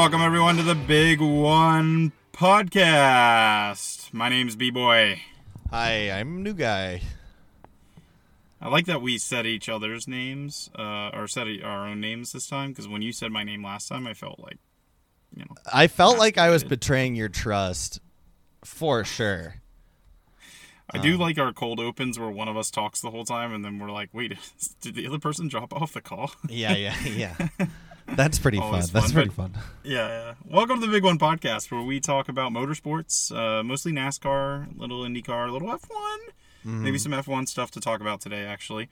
Welcome everyone to the Big One podcast. My name's B Boy. Hi, I'm new guy. I like that we said each other's names, uh, or said our own names this time. Because when you said my name last time, I felt like, you know, I felt like I was betraying your trust, for sure. I do like our cold opens where one of us talks the whole time, and then we're like, wait, did the other person drop off the call? Yeah, yeah, yeah. That's pretty fun. That's fun, pretty fun. Yeah, yeah. Welcome to the Big One podcast, where we talk about motorsports, uh, mostly NASCAR, little IndyCar, a little F1, Mm-hmm. maybe some F1 stuff to talk about today, actually.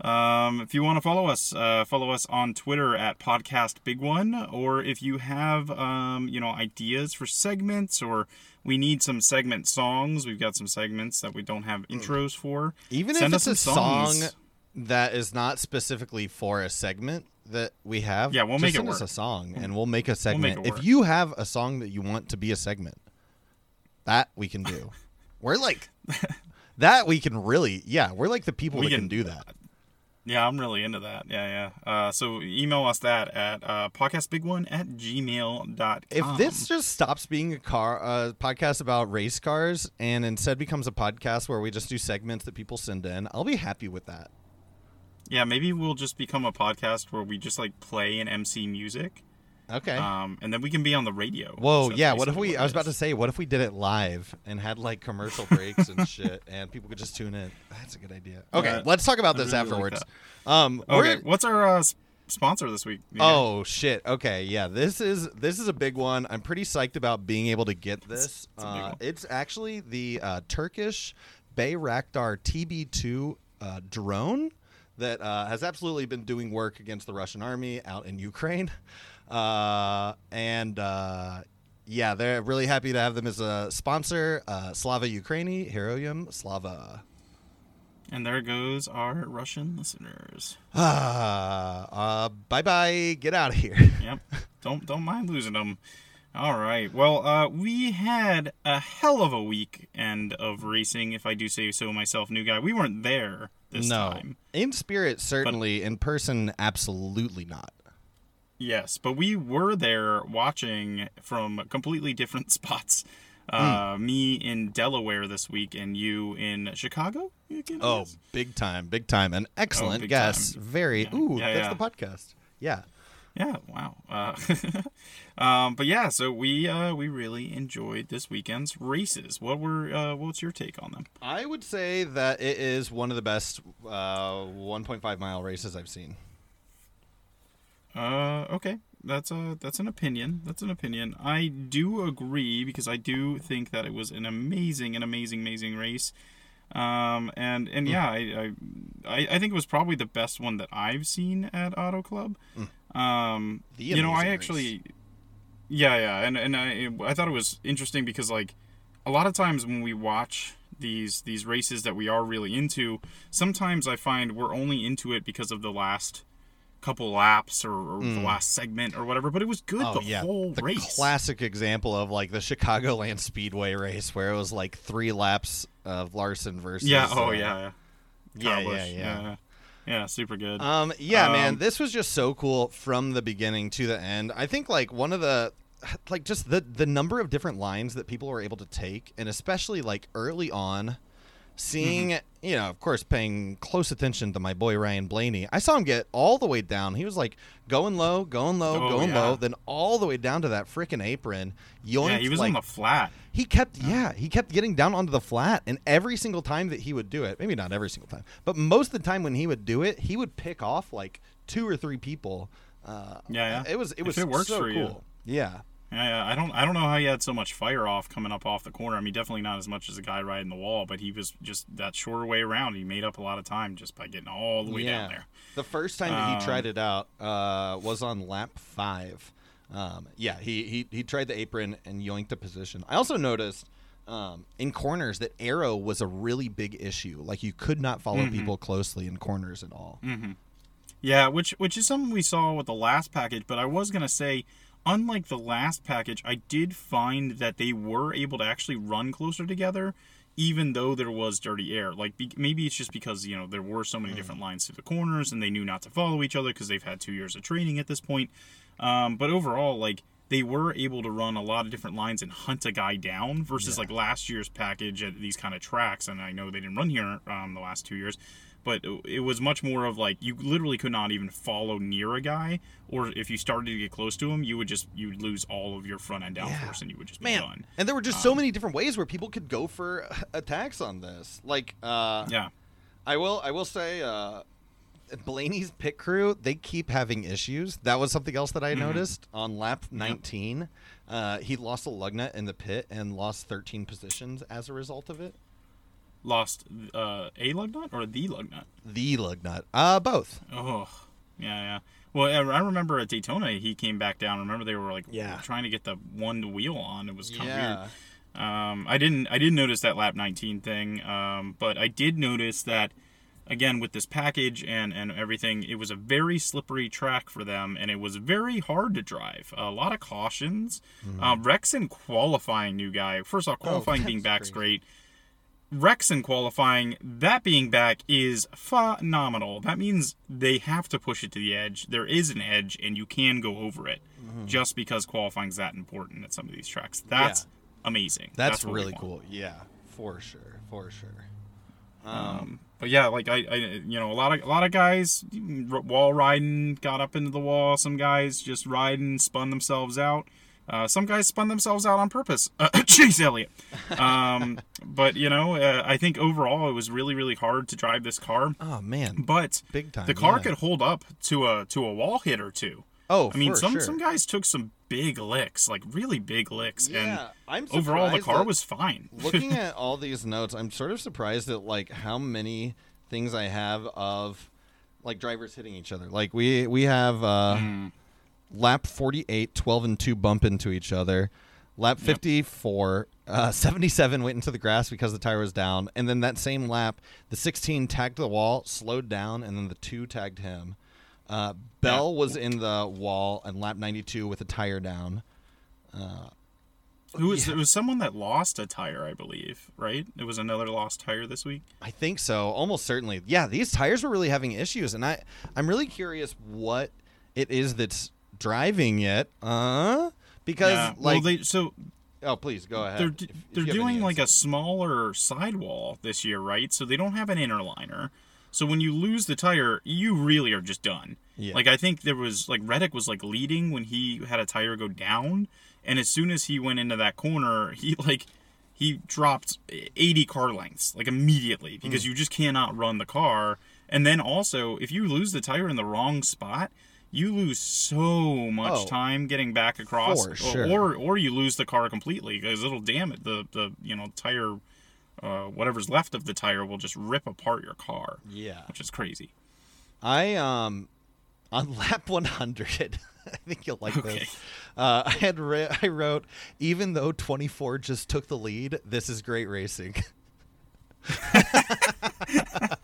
Um, if you want to follow us, uh, follow us on Twitter at Podcast Big One, or if you have, um, you know, ideas for segments, or we need some segment songs, we've got some segments that we don't have intros for. Even Send if it's a songs. song that is not specifically for a segment that we have, Yeah, we'll make it send us a song and we'll make a segment. it if you have a song that you want to be a segment, that we can do. we're like that. We can really, yeah. We're like the people We that can, can- do that. Yeah, I'm really into that. Yeah, yeah. Uh, so email us that at uh, podcastbig1 at gmail.com. If this just stops being a car uh, podcast about race cars and instead becomes a podcast where we just do segments that people send in, I'll be happy with that. Yeah, maybe we'll just become a podcast where we just like play and MC music, Okay. um, and then we can be on the radio. Whoa, So yeah. What if we? I was about to say, what if we did it live and had like commercial breaks and shit, and people could just tune in? That's a good idea. Okay, Yeah, let's talk about I this really like afterwards. um, Okay, what's our uh, sponsor this week? Yeah. Oh shit. Okay, yeah. This is this is a big one. I'm pretty psyched about being able to get this. it's uh, it's actually the uh, Turkish Bayraktar TB2 uh, drone that uh, has absolutely been doing work against the Russian army out in Ukraine. Uh, and uh, yeah, they're really happy to have them as a sponsor. Uh, Slava Ukraini, Heroyam Slava. and there goes our Russian listeners. Ah, uh, bye bye. Get out of here. Yep, don't don't mind losing them. All right. Well, uh, we had a hell of a weekend of racing, if I do say so myself, new guy. We weren't there this no, time. in spirit certainly. in person, absolutely not. Yes, but we were there watching from completely different spots. Uh, Hmm. Me in Delaware this week, and you in Chicago. You can Oh, big time, big time, an excellent Oh, big guess. time. Very. Yeah, Ooh, yeah, that's yeah. the podcast. Yeah. Yeah. Wow. Uh, um, but yeah, so we uh, we really enjoyed this weekend's races. What were uh, what's your take on them? I would say that it is one of the best uh, 1.5 mile races I've seen. Uh, okay, that's a that's an opinion. That's an opinion. I do agree because I do think that it was an amazing, an amazing, amazing race. Um, and and Hmm. yeah, I, I I I think it was probably the best one that I've seen at Auto Club. Um, The you know, I race. actually, yeah, yeah, and and I I thought it was interesting because like a lot of times when we watch these these races that we are really into, sometimes I find we're only into it because of the last couple laps or, or the last segment or whatever. But it was good. Oh the yeah, whole the race. classic example of like the Chicagoland Speedway race where it was like three laps of Larson versus. yeah. Oh uh, yeah. Yeah. Yeah, yeah, yeah. Yeah. Super good. Um, yeah, man, Um, this was just so cool from the beginning to the end. I think like one of the like just the the number of different lines that people were able to take, and especially like early on, seeing Mm-hmm. you know, of course, paying close attention to my boy Ryan Blaney. I saw him get all the way down. He was like going low, going low, Oh, going yeah. low, then all the way down to that freaking apron. Yoinked, yeah, he was like, on the flat. he kept yeah he kept getting down onto the flat and every single time that he would do it maybe not every single time but most of the time when he would do it he would pick off like two or three people uh, Yeah, yeah. it was it If was it works so for cool yeah Yeah, yeah, I don't I don't know how he had so much fire off coming up off the corner. I mean, definitely not as much as a guy riding the wall, but he was just that shorter way around. He made up a lot of time just by getting all the way down there. the first time that he Um, tried it out uh, was on lap five um, yeah he, he he tried the apron and yoinked the position i also noticed um, in corners that arrow was a really big issue like you could not follow Mm-hmm. people closely in corners at all Yeah, which which is something we saw with the last package, but I was gonna say, unlike the last package, I did find that they were able to actually run closer together. even though there was dirty air. Like be, maybe it's just because you know there were so many different lines through the corners, and they knew not to follow each other because they've had two years of training at this point. Um, but overall, like they were able to run a lot of different lines and hunt a guy down versus like last year's package at these kind of tracks. And I know they didn't run here um, the last two years, but it was much more of like you literally could not even follow near a guy, or if you started to get close to him, you would just you would lose all of your front end downforce and you would just be Man, done. and there were just so many different ways where people could go for attacks on this. Like, uh, Yeah. I will, I will say, uh, Blaney's pit crew they keep having issues. That was something else that I noticed on lap 19. Uh, he lost a lug nut in the pit and lost 13 positions as a result of it. Lost uh, a lug nut or the lug nut? The lug nut, uh, both. Oh, yeah, yeah. Well, I remember at Daytona he came back down. Remember they were like Yeah. trying to get the one wheel on. It was kind of Yeah. weird. Um, I didn't I didn't notice that lap 19 thing, um, but I did notice that again with this package and and everything, it was a very slippery track for them, and it was very hard to drive. A lot of cautions. Um, Rexon qualifying new guy. First off, qualifying being that's back's crazy. great. Rexon qualifying, that being back is phenomenal. That means they have to push it to the edge. There is an edge, and you can go over it Mm-hmm. just because qualifying's that important at some of these tracks. That's amazing. That's, what we really cool. Yeah, for sure, for sure. Um, but yeah, like I, I, you know, a lot of a lot of guys r- wall riding, got up into the wall. Some guys just riding, spun themselves out. Uh, some guys spun themselves out on purpose. Uh, Chase Elliott. Um, but you know, uh, I think overall it was really, really hard to drive this car. Oh man, But Big time, the car yeah. could hold up to a to a wall hit or two. Oh, I mean, for some sure. some guys took some big licks, like really big licks, Yeah, I'm and overall the car was fine. looking at all these notes, I'm sort of surprised at like how many things I have of like drivers hitting each other. Like we we have uh Mm. Lap 48 12 and 2 bump into each other. Lap 54 uh, 77 went into the grass because the tire was down and then that same lap the 16 tagged the wall, slowed down and then the 2 tagged him. Uh, Bell was in the wall on lap 92 with a tire down. Who was it was someone that lost a tire, I believe, right? It was another lost tire this week. I think so, almost certainly. Yeah, these tires were really having issues, and I I'm really curious what it is that's driving yet, Uh, because yeah. like, well, they so oh please go ahead. they're if- if they're any doing like a smaller sidewall this year, right? So they don't have an inner liner. So when you lose the tire, you really are just done. Yeah. Like I think there was like Reddick was like leading when he had a tire go down, and as soon as he went into that corner, he like he dropped 80 car lengths like immediately because you just cannot run the car. And then also, if you lose the tire in the wrong spot, you lose so much Oh, time getting back across, or- sure. or or you lose the car completely because it'll damage it. the the you know tire. Uh, whatever's left of the tire will just rip apart your car, yeah. which is crazy. I um on lap 100. I think you'll like Okay. this. Uh, I had re- I wrote even though 24 just took the lead, this is great racing.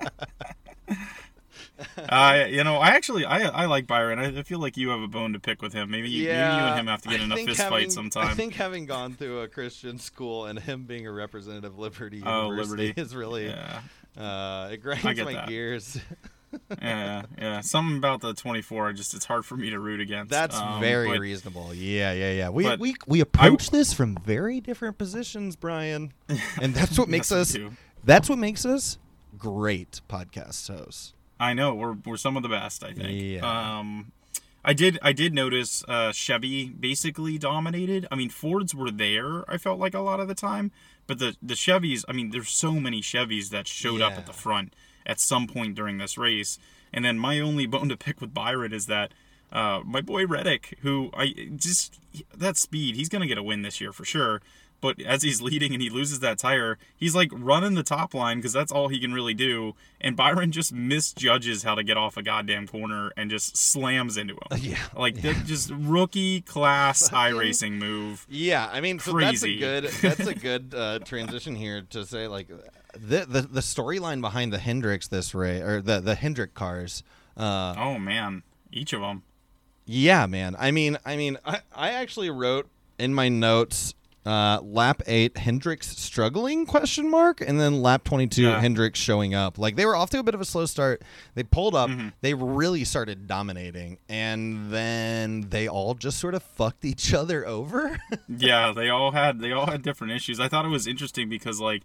Uh, you know, I actually I I like Byron. I, I feel like you have a bone to pick with him. Maybe you, maybe you and him have to get I in a fist having- fight sometime. I think having gone through a Christian school and him being a representative of Liberty Oh, University Liberty. is really yeah, uh, it grinds I my that. gears. yeah, yeah. Something about the 24, just it's hard for me to root against. That's Um, very but- reasonable. Yeah, yeah, yeah. We we we approach this from very different positions, Bryan, and that's what makes us. That's what makes us great podcast hosts. I know we're we're some of the best. I think. Yeah. Um, I did I did notice uh, Chevy basically dominated. I mean Fords were there. I felt like a lot of the time, but the the Chevys. I mean, there's so many Chevys that showed up at the front at some point during this race. And then my only bone to pick with Byron is that. Uh, my boy Reddick, who I just that speed, he's gonna get a win this year for sure. But as he's leading and he loses that tire, he's like running the top line because that's all he can really do. And Byron just misjudges how to get off a goddamn corner and just slams into him. Yeah. Like that just rookie class high racing move. Yeah, I mean, so Crazy. that's a good that's a good uh, transition here to say like the the, the storyline behind the Hendrix this race or the the Hendrick cars. Uh, Oh man, each of them. yeah, man. I mean, I mean, I I actually wrote in my notes Uh, lap eight, Hendricks struggling question mark, and then lap twenty two, Yeah. Hendricks showing up. Like they were off to a bit of a slow start. They pulled up, Mm-hmm. they really started dominating, and then they all just sort of fucked each other over. yeah, they all had they all had different issues. I thought it was interesting because like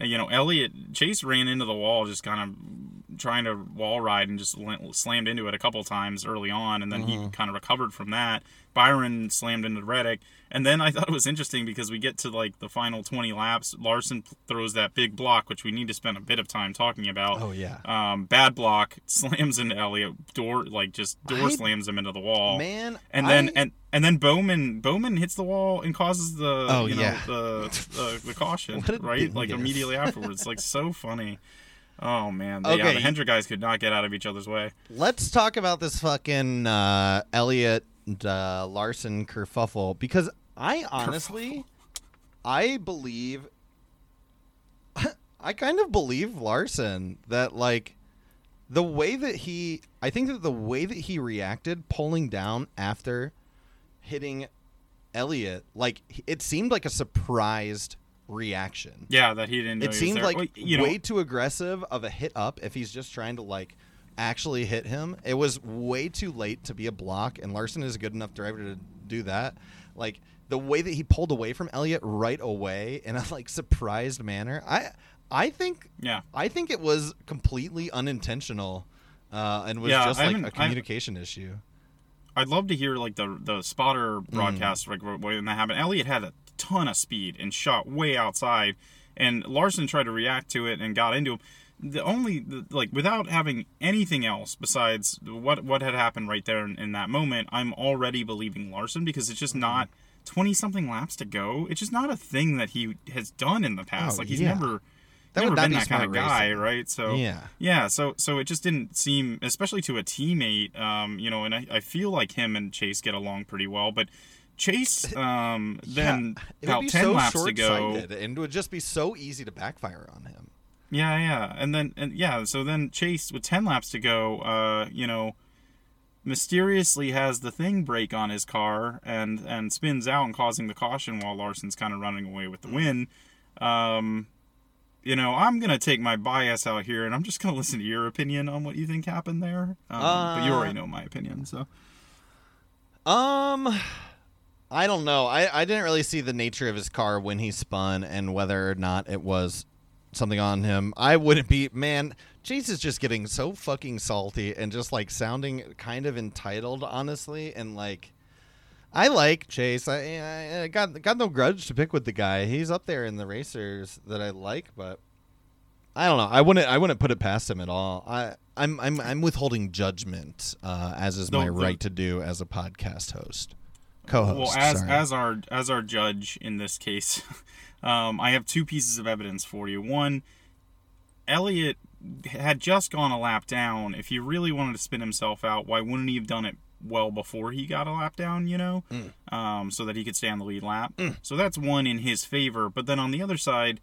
you know Elliott Chase ran into the wall just kind of trying to wall ride and just la- slammed into it a couple times early on, and then he kind of recovered from that. Byron slammed into Reddick, and then I thought it was interesting because we get to like the final 20 laps. Larson throws that big block, which we need to spend a bit of time talking about. Oh, yeah. Um, bad block slams into Elliott door like just door I- slams him into the wall. Man, and then I- and and then Bowman Bowman hits the wall and causes the Oh, you know yeah. the the, the caution right like immediately afterwards like so funny. Oh man, the, yeah, Okay. the Hendrick guys could not get out of each other's way. Let's talk about this fucking uh, Elliott uh, Larson kerfuffle because I honestly, I believe, I kind of believe Larson that like the way that he, I think that the way that he reacted pulling down after hitting Elliott, like it seemed like a surprised reaction Yeah, that he didn't. It he seemed like Well, you know, way too aggressive of a hit up if he's just trying to like actually hit him. It was way too late to be a block, and Larson is a good enough driver to do that. Like the way that he pulled away from Elliott right away in a like surprised manner. I I think yeah. I think it was completely unintentional. Uh, and was Yeah, just like a communication issue. I'd love to hear like the the spotter Mm. broadcast like when that happened. Elliott had a ton of speed and shot way outside, and Larson tried to react to it and got into him. The only the, like without having anything else besides what what had happened right there in, in that moment, I'm already believing Larson because it's just not twenty something laps to go. It's just not a thing that he has done in the past. Oh, like he's yeah. never. That never would been be that kind of guy, racing. right? So Yeah. yeah, so so it just didn't seem, especially to a teammate, um, you know, and I, I feel like him and Chase get along pretty well, but Chase, um, then yeah, about ten so laps to go, and it would just be so easy to backfire on him. yeah, yeah, and then and yeah, so then Chase with ten laps to go, uh, you know, mysteriously has the thing break on his car and and spins out and causing the caution while Larson's kind of running away with the win. Um, you know, I'm gonna take my bias out here, and I'm just gonna listen to your opinion on what you think happened there. Um, but you Uh, already know my opinion, so Um, I don't know. I, I didn't really see the nature of his car when he spun and whether or not it was something on him. I wouldn't be man. Chase is just getting so fucking salty and just like sounding kind of entitled, honestly, and like. I like Chase. I, I, I got got no grudge to pick with the guy. He's up there in the racers that I like, but I don't know. I wouldn't. I wouldn't put it past him at all. I, I'm I'm I'm withholding judgment, uh, as is The- my the- right to do as a podcast host, co-host. well as sorry. as our as our judge in this case um, i have two pieces of evidence for you one elliott had just gone a lap down if he really wanted to spin himself out why wouldn't he have done it well before he got a lap down you know um, so that he could stay on the lead lap so that's one in his favor but then on the other side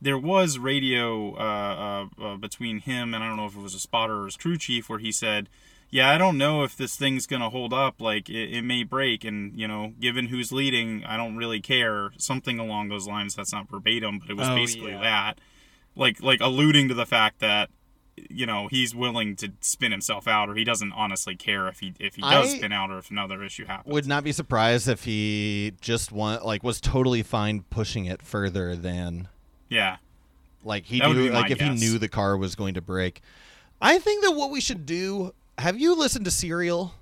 there was radio uh, uh, uh, between him and I don't know if it was a spotter or his crew chief where he said, "Yeah, I don't know if this thing's gonna hold up. Like it, it may break, and you know, given who's leading, I don't really care." Something along those lines. That's not verbatim, but it was Oh, basically yeah. that, like like alluding to the fact that you know he's willing to spin himself out, or he doesn't honestly care if he if he does I spin out or if another issue happens. would not be surprised if he just want like was totally fine pushing it further than yeah. like he That knew like if guess. he knew the car was going to break. I think that what we should do. Have you listened to Serial?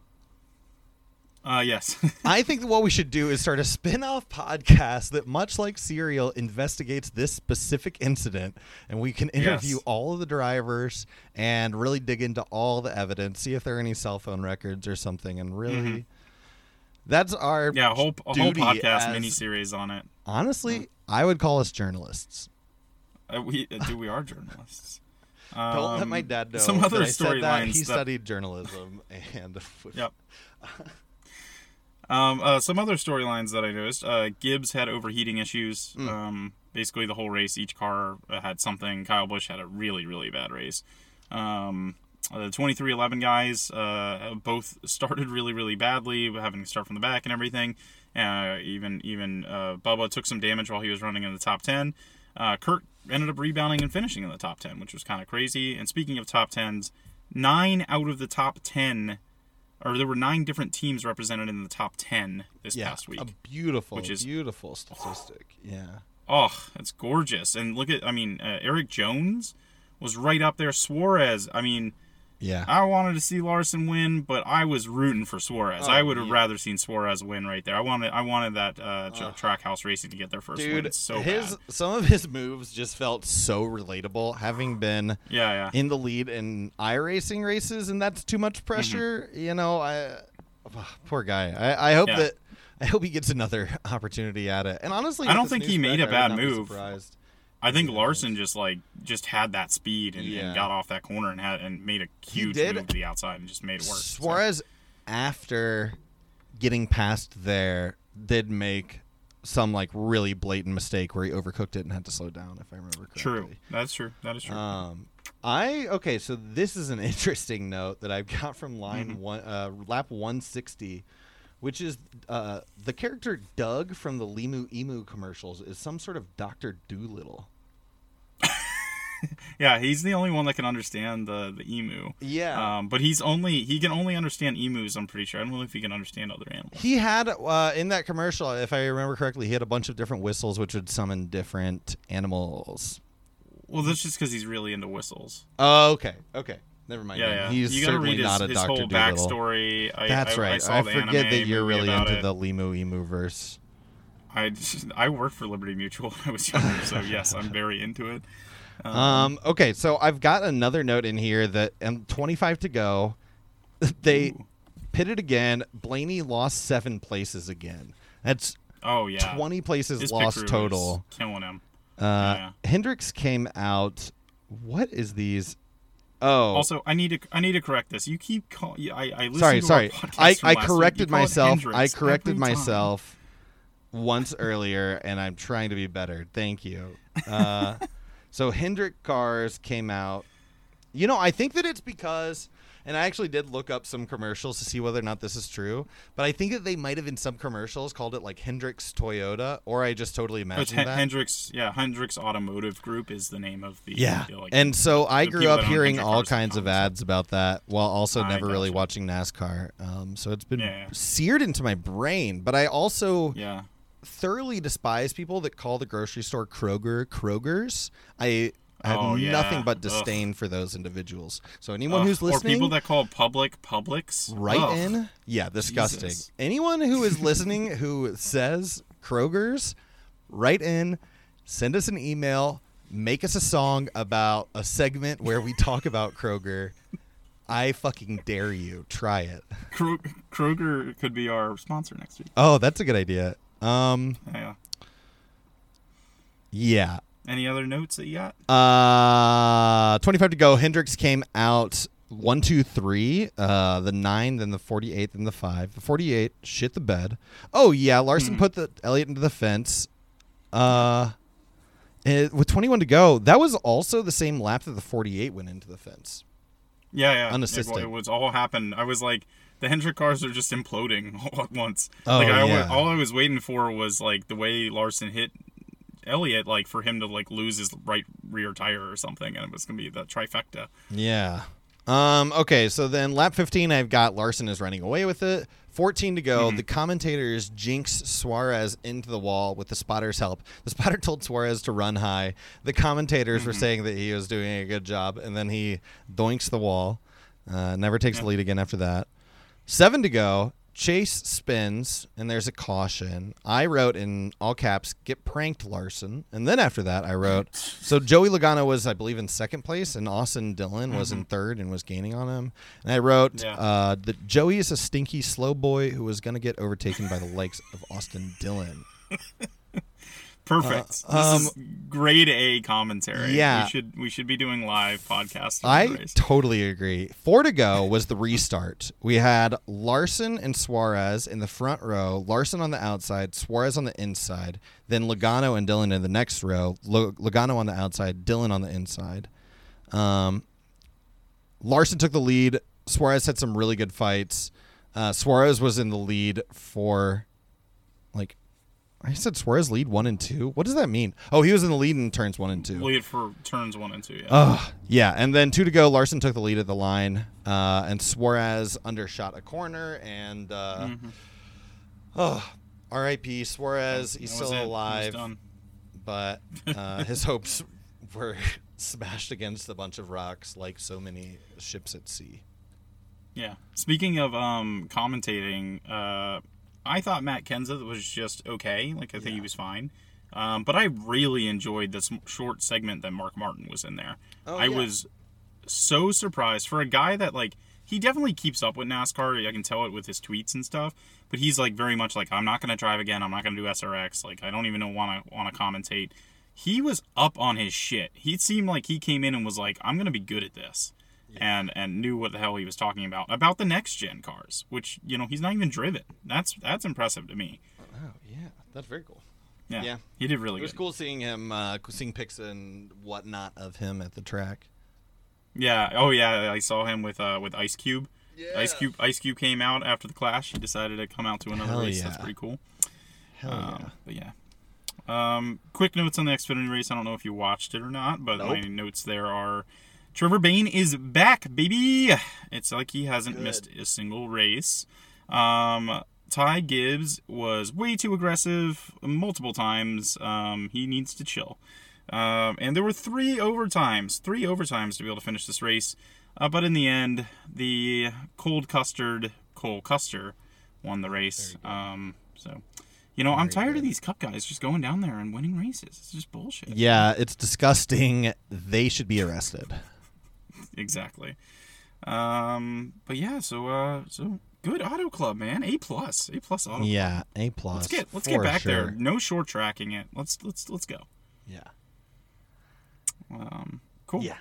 Uh, yes. I think that what we should do is start a spin-off podcast that much like Serial investigates this specific incident and we can interview Yes. all of the drivers and really dig into all the evidence, see if there are any cell phone records or something and really That's our Mm-hmm. yeah, a whole a whole podcast as- miniseries on it. Honestly, I would call us journalists. Uh, we uh, do we are journalists. Don't let Um, my dad know. Some other that I said that. storylines. He that- studied journalism and Yep. Um, uh, some other storylines that I noticed. Uh, Gibbs had overheating issues. Hmm. Um, basically, the whole race, each car uh, had something. Kyle Busch had a really, really bad race. Um, uh, the 23XI guys uh, both started really, really badly, having to start from the back and everything. Uh, even even uh, Bubba took some damage while he was running in the top 10. Uh, Kurt ended up rebounding and finishing in the top 10, which was kind of crazy. And speaking of top 10s, nine out of the top 10, or there were nine different teams represented in the top 10 this yeah, past week. a beautiful, which is- beautiful statistic. Yeah. Oh, it's gorgeous. And look at, I mean, uh, Erik Jones was right up there. Suarez, I mean, Yeah. I wanted to see Larson win, but I was rooting for Suarez. Oh, I would have yeah. rather seen Suarez win right there. I wanted, I wanted that uh, tra- Trackhouse Racing to get their first win Dude, so his bad. some of his moves just felt so relatable. Having been Yeah, yeah. in the lead in iRacing races, and that's too much pressure. You know, I ah, poor guy. I, I hope Mm-hmm. Yeah. that I hope he gets another opportunity at it. And honestly, I don't think he made spec, a I would bad move. surprised. I think Larson just like just had that speed and, Yeah. and got off that corner and had and made a huge move to the outside and just made it work. So- Suarez, after getting past there, did make some like really blatant mistake where he overcooked it and had to slow down. If I remember correctly. True. That's true. That is true. Um, I okay. So this is an interesting note that I've got from line Mm-hmm. one, uh, lap 160, which is uh, the character Doug from the Limu Emu commercials is some sort of Doctor Doolittle. yeah, he's the only one that can understand the the emu. Yeah. Um, but he's only he can only understand emus. I'm pretty sure. I don't know if he can understand other animals. He had uh, in that commercial, if I remember correctly, he had a bunch of different whistles which would summon different animals. Well, that's just because he's really into whistles. Oh, okay, okay. Never mind. Yeah, yeah. He's you certainly his, not a his Doctor whole Doolittle. backstory. I, That's I, right. I, the forget that you're really into it. the Limu Emu verse. I just, I worked for Liberty Mutual when I was younger, so yes, I'm very into it. Um, okay, so I've got another note in here that and 25 to go. They Ooh. pitted again. Blaney lost seven places again. That's Oh yeah, 20 places His lost total. killing him. Uh, yeah. Hendricks came out. What is these? Oh, Also, I need to I need to correct this. You keep call. I I sorry, to sorry. I, I corrected myself. I corrected myself once earlier, and I'm trying to be better. Thank you. Uh, so Hendrick cars came out. You know, I think that it's because, and I actually did look up some commercials to see whether or not this is true, but I think that they might have in some commercials called it like Hendrix Toyota, or I just totally It's imagined Hen- that. Hendrix, yeah, Hendrix Automotive Group is the name of the Yeah, like, and so I grew up hearing all kinds of ads about that, while also I never really gotcha. watching NASCAR. Um, so it's been Yeah. seared into my brain. But I also Yeah, thoroughly despise people that call the grocery store Kroger Kroger's. I have Oh, yeah. nothing but Ugh. disdain for those individuals. So anyone Ugh, who's listening, or people that call public Publix, write Ugh. in. Yeah, disgusting. Jesus. Anyone who is listening who says Kroger's, write in, send us an email, make us a song about a segment where we talk about Kroger. I fucking dare you. Try it. Kroger could be our sponsor next week. Oh, that's a good idea. Um, Yeah. yeah. Any other notes that you got? Uh, 25 to go. Hendricks came out one, two, three. Uh, the nine, then the 48, then the five. The 48 shit the bed. Oh, yeah. Larson Hmm. put the Elliott into the fence. Uh, and with 21 to go, that was also the same lap that the 48 went into the fence. Yeah, yeah. Unassisted. It, it was all happened. I was like, the Hendrick cars are just imploding all at once. Oh, like, I, yeah. all I was waiting for was like the way Larson hit Elliott, like for him to like lose his right rear tire or something, and it was gonna be the trifecta. Yeah. Um, okay, so then lap 15, I've got Larson is running away with it. 14 to go. Mm-hmm. The commentators jinx Suarez into the wall with the spotter's help. The spotter told Suarez to run high. The commentators Mm-hmm. were saying that he was doing a good job, and then he doinks the wall. Uh, never takes the lead again after that. Seven to go. Chase spins, and there's a caution. I wrote in all caps, "Get pranked, Larson." And then after that, I wrote, "So Joey Logano was, I believe, in second place, and Austin Dillon was in third and was gaining on him." And I wrote Yeah. uh, that Joey is a stinky slow boy who was going to get overtaken by the likes of Austin Dillon. Perfect. this um, is grade A commentary. yeah. we should we should be doing live podcasts. I totally agree. Four to go was the restart. We had Larson and Suarez in the front row, Larson on the outside, Suarez on the inside, then Logano and Dillon in the next row, Lo- Logano on the outside, Dillon on the inside. Um, Larson took the lead. Suarez had some really good fights. Uh, Suarez was in the lead for I said Suarez lead one and two. What does that mean? Oh, he was in the lead in turns one and two. Lead for turns one and two. Yeah. Ugh. yeah, and then two to go. Larson took the lead at the line, uh, and Suarez undershot a corner, and uh, Mhm. oh, R.I.P. Suarez. He's still it. Alive, but uh, his hopes were smashed against a bunch of rocks, like so many ships at sea. Yeah. Speaking of um, commentating, uh, I thought Matt Kenseth was just okay. Like I think he was fine. Um, but I really enjoyed this short segment that Mark Martin was in there. Oh, I yeah. was so surprised for a guy that like he definitely keeps up with NASCAR. I can tell it with his tweets and stuff. But he's like very much like I'm not going to drive again. I'm not going to do SRX. Like I don't even know want to want to commentate. He was up on his shit. He seemed like he came in and was like I'm going to be good at this. And and knew what the hell he was talking about about the next gen cars, which you know he's not even driven. That's that's impressive to me. Oh yeah, that's very cool. Yeah, Yeah. he did really It was good. cool seeing him, uh, seeing pics and whatnot of him at the track. Yeah. Oh yeah, I saw him with uh with Ice Cube. Yeah. Ice Cube Ice Cube came out after the clash. He decided to come out to another Hell race. That's pretty cool. Hell Um, But yeah. Um, quick notes on the Xfinity race. I don't know if you watched it or not, but my notes there are Trevor Bayne is back, baby. It's like he hasn't Good. missed a single race. Um, Ty Gibbs was way too aggressive multiple times. Um, he needs to chill. Um, and there were three overtimes, three overtimes to be able to finish this race. Uh, but in the end, the cold custard Cole Custer won the race. Um, so, you know, I'm Very tired of these cup guys just going down there and winning races. It's just bullshit. Yeah, it's disgusting. They should be arrested. Exactly. Um, but yeah, so uh, so good auto club, man. A plus, A plus auto. Yeah, A plus. Let's get let's get back sure. there. No short tracking it. Let's let's let's go. Yeah. Um, cool. Yeah.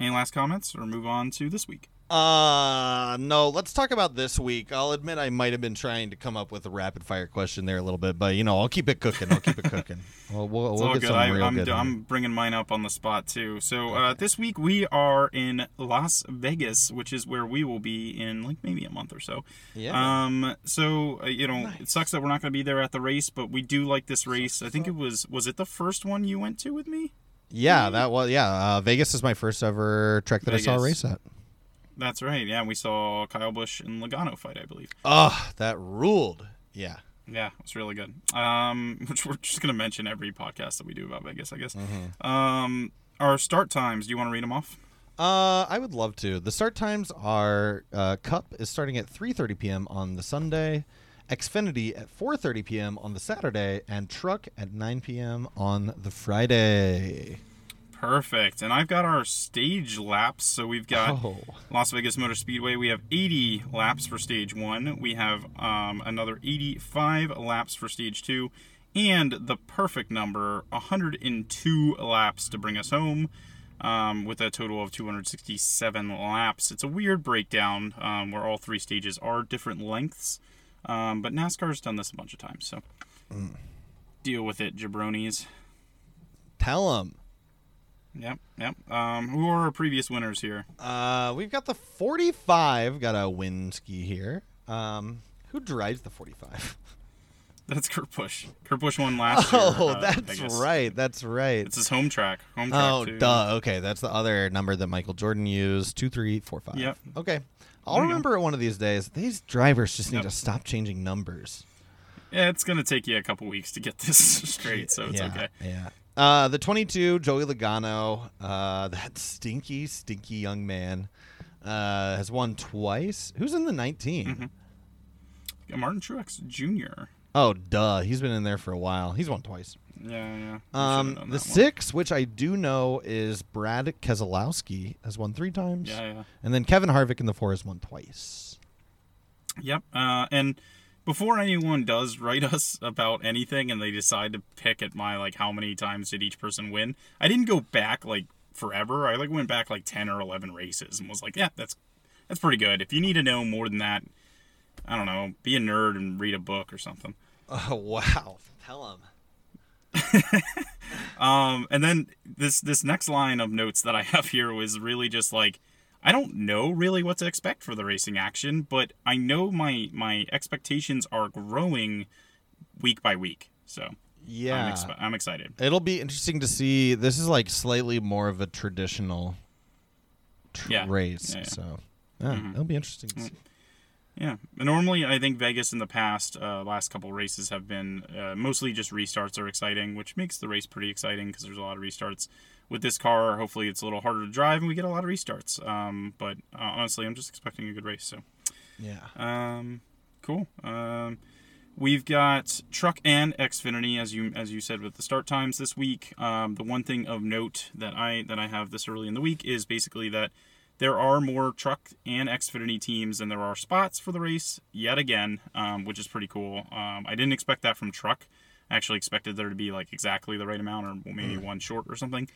Any last comments or move on to this week? Uh no, let's talk about this week. I'll admit I might have been trying to come up with a rapid fire question there a little bit, but you know, I'll keep it cooking. I'll keep it cooking. Well, we'll, It's we'll all get good. some I, real I'm, good. in I'm bringing mine up on the spot too. So uh, this week we are in Las Vegas, which is where we will be in like maybe a month or so. Yeah. Um. So uh, you know, it sucks that we're not going to be there at the race, but we do like this race. I think it was was it the first one you went to with me? yeah, that was yeah. Uh, Vegas is my first ever trek that I saw a race at. That's right. Yeah, we saw Kyle Busch and Logano fight, I believe. Oh, that ruled. Yeah. Yeah, it's really good. Um, which we're just gonna mention every podcast that we do about Vegas, I guess. Mm-hmm. Um, our start times. Do you want to read them off? Uh, I would love to. The start times are uh, Cup is starting at 3:30 p.m. on the Sunday, Xfinity at 4:30 p.m. on the Saturday, and Truck at 9 p.m. on the Friday. Perfect. And I've got our stage laps. So we've got Oh. Las Vegas Motor Speedway. We have 80 laps for stage one. We have um, another 85 laps for stage two. And the perfect number 102 laps to bring us home um, with a total of 267 laps. It's a weird breakdown um, where all three stages are different lengths. Um, but NASCAR's done this a bunch of times. So deal with it, jabronis. Tell them. Yep, yep. Um, who are our previous winners here? Uh, we've got the 45. Got a Winsky here. Um, who drives the 45? That's Kurt Busch. Kurt Busch won last year. Oh, uh, that's right. That's right. It's his home track. Home track Oh, too. duh. Okay, that's the other number that Michael Jordan used. Two, three, four, five. Yep. Okay. I'll There remember it one of these days. These drivers just need Yep. to stop changing numbers. Yeah, it's gonna take you a couple weeks to get this straight, so it's yeah, okay. Yeah. Uh, the 22, Joey Logano, uh, that stinky, stinky young man, uh, has won twice. Who's in the 19? Mm-hmm. Martin Truex Jr. Oh, duh. He's been in there for a while. He's won twice. Yeah, yeah. Um, the one. six, which I do know, is Brad Keselowski, has won three times. Yeah, yeah. And then Kevin Harvick in the four has won twice. Yep. Uh, and before anyone does write us about anything and they decide to pick at my like how many times did each person win, I didn't go back like forever. I like went back like ten or eleven races and was like, yeah, that's that's pretty good. If you need to know more than that, I don't know, be a nerd and read a book or something. Oh, wow. Tell him. Um, and then this this next line of notes that I have here was really just like I don't know really what to expect for the racing action, but I know my my expectations are growing week by week. So Yeah. I'm, I'm excited. It'll be interesting to see. This is like slightly more of a traditional tr- Yeah. race, Yeah, yeah. so Mhm. it'll be interesting. To see. Yeah. Normally, I think Vegas in the past, uh, last couple races have been uh, mostly just restarts are exciting, which makes the race pretty exciting because there's a lot of restarts. With this car, hopefully it's a little harder to drive and we get a lot of restarts. Um, but uh, honestly, I'm just expecting a good race. So, Yeah. um, cool. Um, we've got Truck and Xfinity, as you as you said with the start times this week. Um, the one thing of note that I that I have this early in the week is basically that there are more Truck and Xfinity teams than there are spots for the race yet again, um, which is pretty cool. Um, I didn't expect that from Truck. I actually expected there to be like exactly the right amount, or maybe one short or something.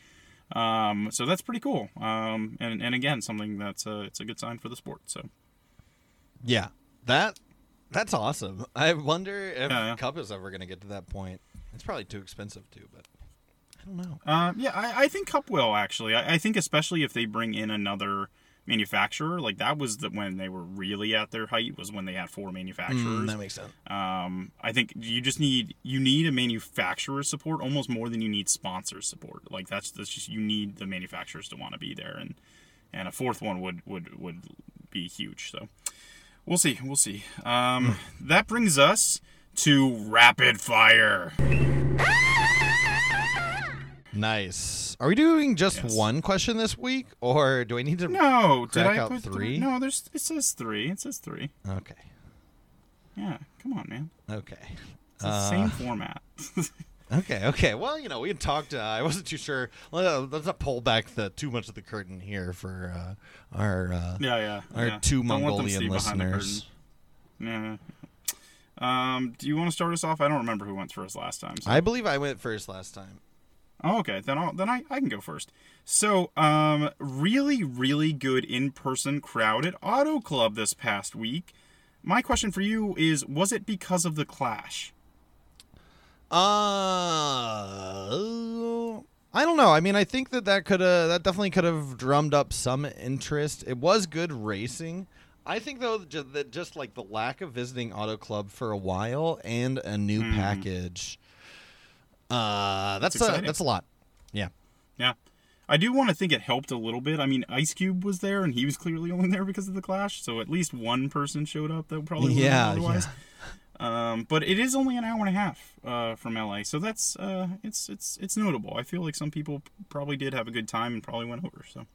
Um, so that's pretty cool. Um, and and again, something that's a, it's a good sign for the sport. So. Yeah. That that's awesome. I wonder if Yeah, yeah. Cup is ever going to get to that point. It's probably too expensive too, but I don't know. Uh, yeah, I, I think Cup will actually. I, I think especially if they bring in another manufacturer, like that was the when they were really at their height was when they had four manufacturers. Mm, that makes sense. um, I think you just need you need a manufacturer support almost more than you need sponsor support. Like that's that's just you need the manufacturers to want to be there, and and a fourth one would would would be huge. So we'll see, we'll see. Um, that brings us to rapid fire. Nice. Are we doing just Yes. one question this week, or do I need to? No, did I out put three? No, there's it says three. It says three. Okay. Yeah, come on, man. Okay. It's the Uh, same format. Okay, okay. Well, you know, we had talked. Uh, I wasn't too sure. Let- uh, Let's not pull back the too much of the curtain here for uh, our uh, yeah, yeah. our yeah. two Don't let them Mongolian listeners. Yeah. Um, do you want to start us off? I don't remember who went first last time. So. I believe I went first last time. Oh, okay. Then I'll, then I, I can go first. So, um, really, really good in-person crowd at Auto Club this past week. My question for you is: Was it because of the Clash? Uh, I don't know. I mean, I think that that could have that definitely could have drummed up some interest. It was good racing. I think though that just like the lack of visiting Auto Club for a while and a new Mhm. package. Uh, that's a, that's a lot. Yeah. Yeah. I do want to think it helped a little bit. I mean, Ice Cube was there, and he was clearly only there because of the Clash. So at least one person showed up that probably wouldn't Yeah, otherwise. Um, but it is only an hour and a half uh, from LA, so that's uh, it's it's it's notable. I feel like some people probably did have a good time and probably went over. So,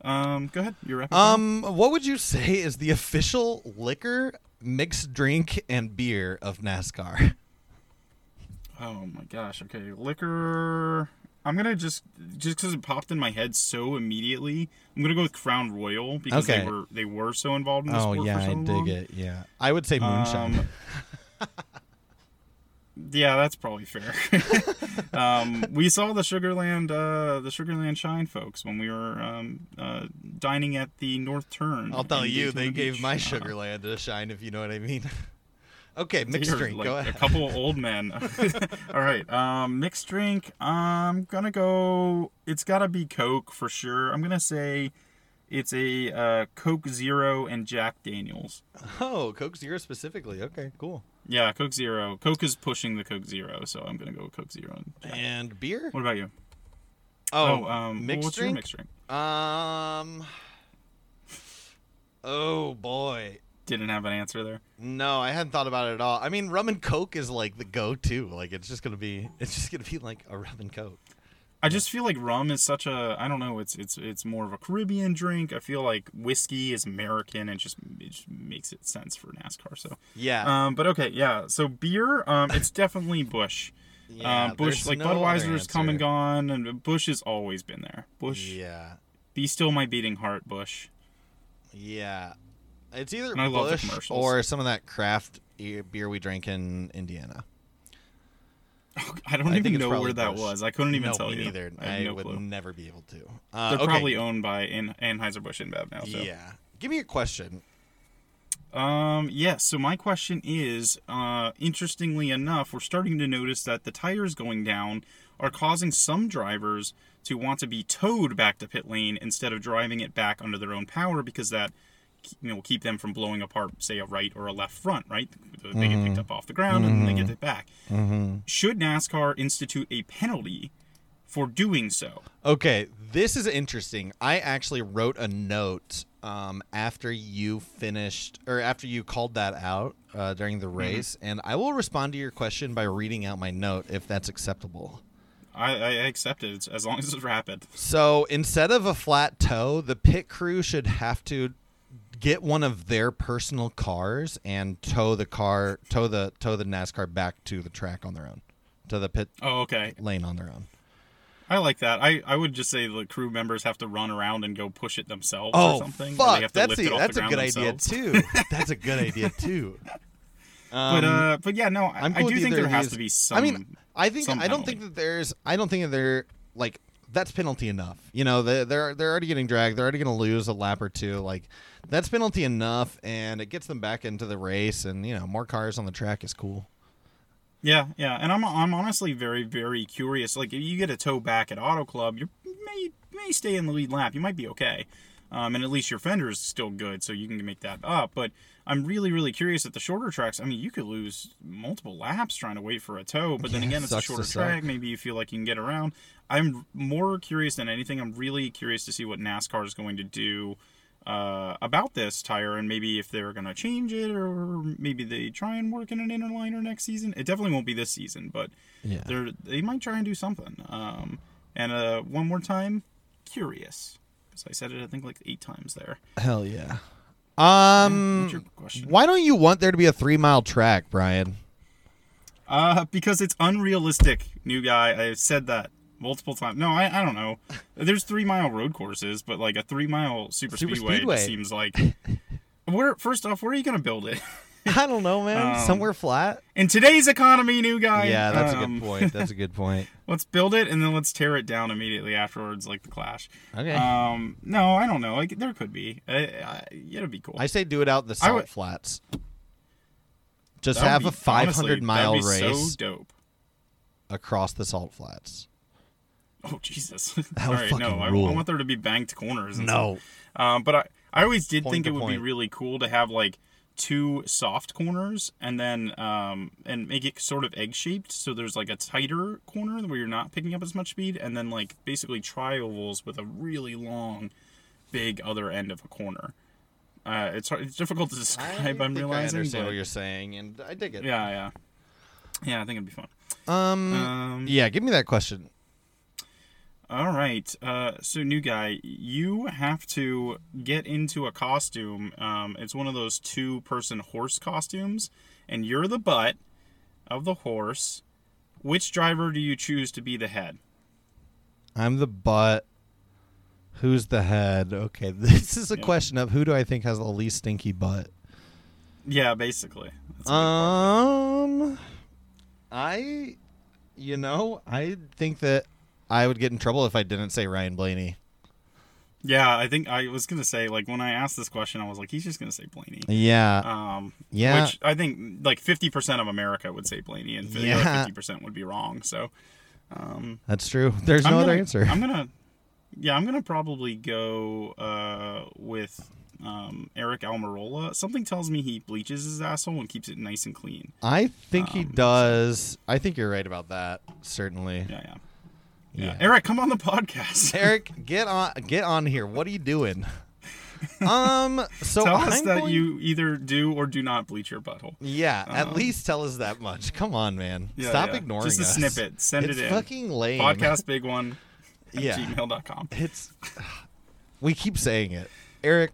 um, go ahead, you're fire. Um, what would you say is the official liquor, mixed drink, and beer of NASCAR? Oh my gosh. Okay, liquor. I'm gonna just just because it popped in my head so immediately. I'm gonna go with Crown Royal because Okay. they were they were so involved in the Oh sport yeah, for so I long. dig it. Yeah, I would say moonshine. Um, yeah, that's probably fair. um, we saw the Sugarland, uh, the Sugarland Shine folks when we were um, uh, dining at the North Turn. I'll tell in you, they Daytona gave my Sugarland a shine, if you know what I mean. Okay, mixed you're drink. like Go ahead. A couple old men. All right, um, mixed drink. I'm gonna go. It's gotta be Coke for sure. I'm gonna say it's a uh, Coke Zero and Jack Daniels. Oh, Coke Zero specifically. Okay, cool. Yeah, Coke Zero. Coke is pushing the Coke Zero, so I'm gonna go with Coke Zero. And Jack. And beer? What about you? Oh, um, mixed what's your drink. mixed drink? Um. Oh boy. Didn't have an answer there. No, I hadn't thought about it at all. I mean, rum and coke is like the go-to. Like, it's just gonna be, it's just gonna be like a rum and coke. I just feel like rum is such a I don't know. It's it's it's more of a Caribbean drink. I feel like whiskey is American. and just it just makes it sense for NASCAR. So, Yeah. um, but okay, yeah. So beer, um, it's definitely Busch. yeah. um, Busch like no Budweiser's come and gone, and Busch has always been there. Busch, Yeah. be still my beating heart, Busch. Yeah. It's either And I Busch or some of that craft beer we drank in Indiana. I don't I even know where that Busch. was. I couldn't even no, tell me you. neither. I, I no would clue. never be able to. Uh, They're okay. probably owned by An- Anheuser Busch InBev now. So. Yeah. Give me a question. Um, yes. so my question is, uh, interestingly enough, we're starting to notice that the tires going down are causing some drivers to want to be towed back to pit lane instead of driving it back under their own power because that you know keep them from blowing apart, say a right or a left front. Right, they get picked up off the ground and then they get it back. Should NASCAR institute a penalty for doing so? Okay, this is interesting. I actually wrote a note um, after you finished or after you called that out uh, during the race, and I will respond to your question by reading out my note if that's acceptable. I, I accept it as long as it's rapid. So instead of a flat tow, the pit crew should have to get one of their personal cars and tow the car, tow the tow the NASCAR back to the track on their own, to the pit Oh, okay. lane on their own. I like that. I, I would just say the crew members have to run around and go push it themselves Oh or something. fuck! That's a, that's a good idea too. that's a good idea too. But Um, uh, but yeah, no, I, I do think there has to be some. I mean, I think I don't penalty. think that there's. I don't think that they're like that's penalty enough. You know, they, they're they're already getting dragged. They're already going to lose a lap or two. Like that's penalty enough, and it gets them back into the race. And you know, more cars on the track is cool. yeah, yeah, and I'm I'm honestly very very curious. Like if you get a tow back at Auto Club, you may may stay in the lead lap. You might be okay. Um, and at least your fender is still good, so you can make that up. But I'm really, really curious at the shorter tracks. I mean, you could lose multiple laps trying to wait for a tow, but then Yeah, again, it's a shorter track. Maybe you feel like you can get around. I'm more curious than anything. I'm really curious to see what NASCAR is going to do uh, about this tire and maybe if they're going to change it or maybe they try and work in an inner liner next season. It definitely won't be this season, but Yeah. they're they might try and do something. Um, and uh, one more time, curious because I said it I think like eight times there. Hell yeah. Um, What's your question? why don't you want there to be a three mile track, Bryan? Uh, because it's unrealistic, new guy. I've said that multiple times. No, I, I don't know. There's three mile road courses, but like a three mile super, Super speedway, speedway. Seems like. Where first off, where are you gonna build it? I don't know, man. Um, Somewhere flat. In today's economy, new guy. Yeah, that's a um, good point. That's a good point. Let's build it and then let's tear it down immediately afterwards, like the Clash. Okay. Um, no, I don't know. Like there could be. I, I, it'd be cool. I say do it out the salt would- flats. Just have be- a 500 honestly, mile race So dope. across the salt flats. Oh Jesus! That would right, fucking no, I, I want there to be banked corners. And No. Um, but I, I always did Point think it would be really cool to have like two soft corners and then um and make it sort of egg shaped so there's like a tighter corner where you're not picking up as much speed and then like basically triovals with a really long big other end of a corner uh it's hard, it's difficult to describe think i'm realizing I understand but- what you're saying, and I dig it. yeah yeah yeah i think it'd be fun Um, um yeah, give me that question. All right. Uh, so, new guy, you have to get into a costume. Um, it's one of those two person horse costumes, and you're the butt of the horse. Which driver do you choose to be the head? I'm the butt. Who's the head? Okay, this is a question of who do I think has the least stinky butt. Yeah, basically. That's a good part. Um, I, you know, I think that I would get in trouble if I didn't say Ryan Blaney. yeah, I think I was gonna say like when I asked this question, I was like, he's just gonna say Blaney. Yeah, Um, Yeah. Which I think like fifty percent of America would say Blaney, and the Yeah. fifty percent would be wrong. So. Um, that's true. There's no I'm other gonna- answer. I'm gonna, yeah, I'm gonna probably go uh, with um, Aric Almirola. Something tells me he bleaches his asshole and keeps it nice and clean. I think he Um, does. I think you're right about that. Certainly. Yeah, yeah, yeah. Yeah. Aric, come on the podcast. Aric, get on get on here. What are you doing? Um so Tell I'm us that going- you either do or do not bleach your butthole. Yeah, at um, least tell us that much. Come on, man. Yeah, Stop yeah. ignoring Just a us. snippet. Send it's it in. fucking lame. Podcast big one at Yeah. gmail.com. It's we keep saying it. Aric,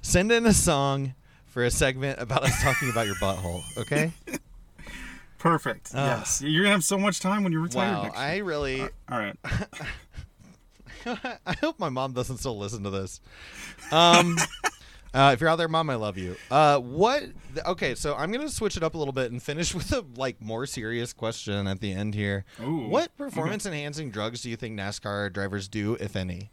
send in a song for a segment about us talking about your butthole, okay? Perfect. Ah. yes. You're gonna have so much time when you're retired. wow, next year. I really All right. I hope my mom doesn't still listen to this. Um, uh, if you're out there, mom, I love you. Uh, what? Okay, so I'm gonna switch it up a little bit and finish with a like more serious question at the end here. Ooh, what performance enhancing drugs do you think NASCAR drivers do, if any?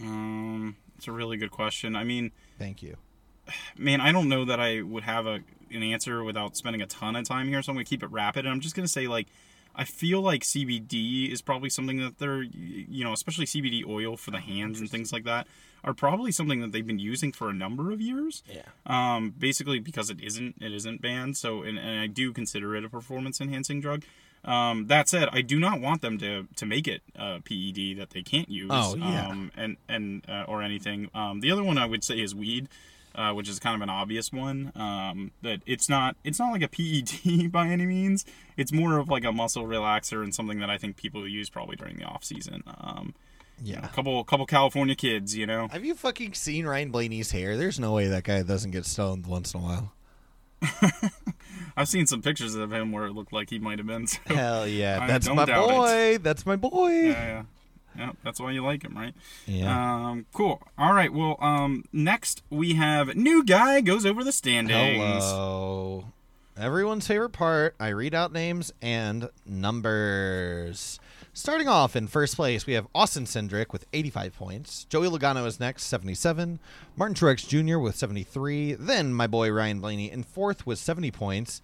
Um, it's a really good question. I mean, Thank you. man, I don't know that I would have a an answer without spending a ton of time here, so I'm gonna keep it rapid. And I'm just gonna say like. I feel like CBD is probably something that they're, you know, especially CBD oil for the hands and things like that, are probably something that they've been using for a number of years. Yeah. Um, basically because it isn't, it isn't banned. So, and, and I do consider it a performance enhancing drug. Um, that said, I do not want them to to make it a PED that they can't use. Oh, yeah. Um, and and uh, or anything. Um, the other one I would say is weed. Uh, which is kind of an obvious one. Um, that it's not it's not like a PED by any means. It's more of like a muscle relaxer and something that I think people use probably during the off season. Um, you know, Yeah. a couple couple California kids, you know. Have you fucking seen Ryan Blaney's hair? There's no way that guy doesn't get stoned once in a while. I've seen some pictures of him where it looked like he might have been. So, Hell yeah, I that's my doubt it. boy. That's my boy. yeah, yeah, yeah. That's why you like him, right? Yeah. Um, cool. All right. Well, um, next we have new guy goes over the standings. Hello. Everyone's favorite part. I read out names and numbers. Starting off in first place, we have Austin Cindric with 85 points. Joey Logano is next, 77. Martin Truex Jr. with 73. Then my boy Ryan Blaney in fourth with 70 points.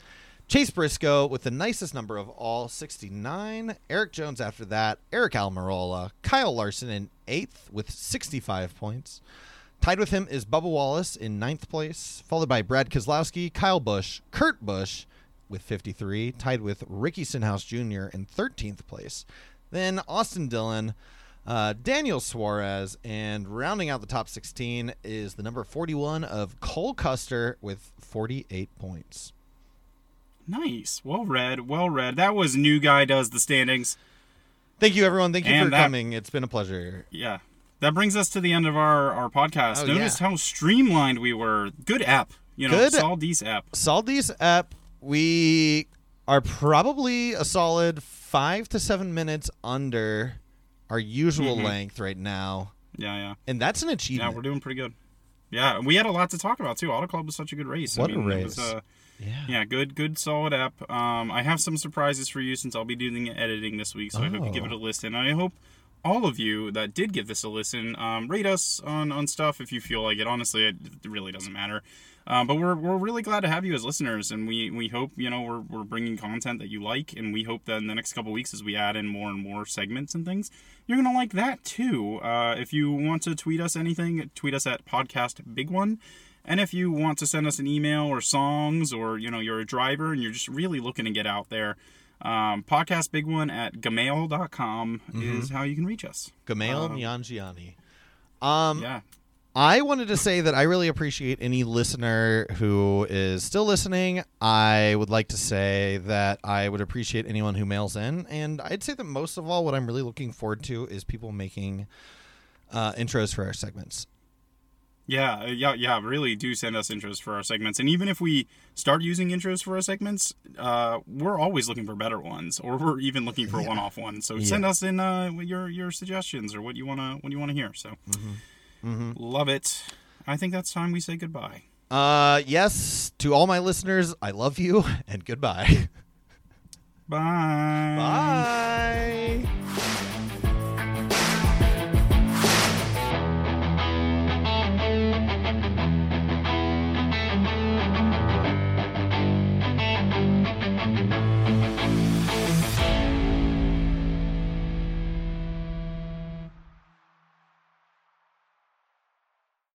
Chase Briscoe with the nicest number of all, 69. Erik Jones after that. Aric Almirola. Kyle Larson in eighth with 65 points. Tied with him is Bubba Wallace in ninth place, followed by Brad Keselowski, Kyle Busch, Kurt Busch with 53, tied with Ricky Stenhouse Jr. in 13th place. Then Austin Dillon, uh, Daniel Suarez, and rounding out the top 16 is the number 41 of Cole Custer with 48 points. Nice. Well read. Well read. That was new guy does the standings. Thank you, everyone. Thank you And for that- coming. It's been a pleasure. Yeah. That brings us to the end of our, our podcast. Oh, Notice yeah. how streamlined we were. Good app. You know, Good- Saldi's app. Saldi's app, we are probably a solid five to seven minutes under our usual Mhm. length right now, Yeah, yeah. and that's an achievement. Yeah, we're doing pretty good. Yeah, we had a lot to talk about too. Auto Club was such a good race. What I a mean, It race. was, uh, yeah. yeah, good, good, solid app. Um, I have some surprises for you since I'll be doing the editing this week, so I hope you give Oh. it a listen. I hope all of you that did give this a listen um, rate us on on stuff if you feel like it. Honestly, it, it really doesn't matter. Um, but we're, we're really glad to have you as listeners, and we, we hope you know we're, we're bringing content that you like, and we hope that in the next couple weeks as we add in more and more segments and things, you're gonna like that too. Uh, if you want to tweet us anything, tweet us at podcast big one. And if you want to send us an email or songs, or you know you're a driver and you're just really looking to get out there, um, podcast big one at gmail.com is how you can reach us. Gamal Um. Um, Yeah, I wanted to say that I really appreciate any listener who is still listening. I would like to say that I would appreciate anyone who mails in, and I'd say that most of all, what I'm really looking forward to is people making uh, intros for our segments. Yeah, uh, yeah, yeah. Really do send us intros for our segments, and even if we start using intros for our segments, uh, we're always looking for better ones, or we're even looking for one-off ones. So send us in uh, your your suggestions or what you wanna what you wanna hear. So love it. I think that's time we say goodbye. Uh, yes, to all my listeners, I love you and goodbye. Bye. Bye.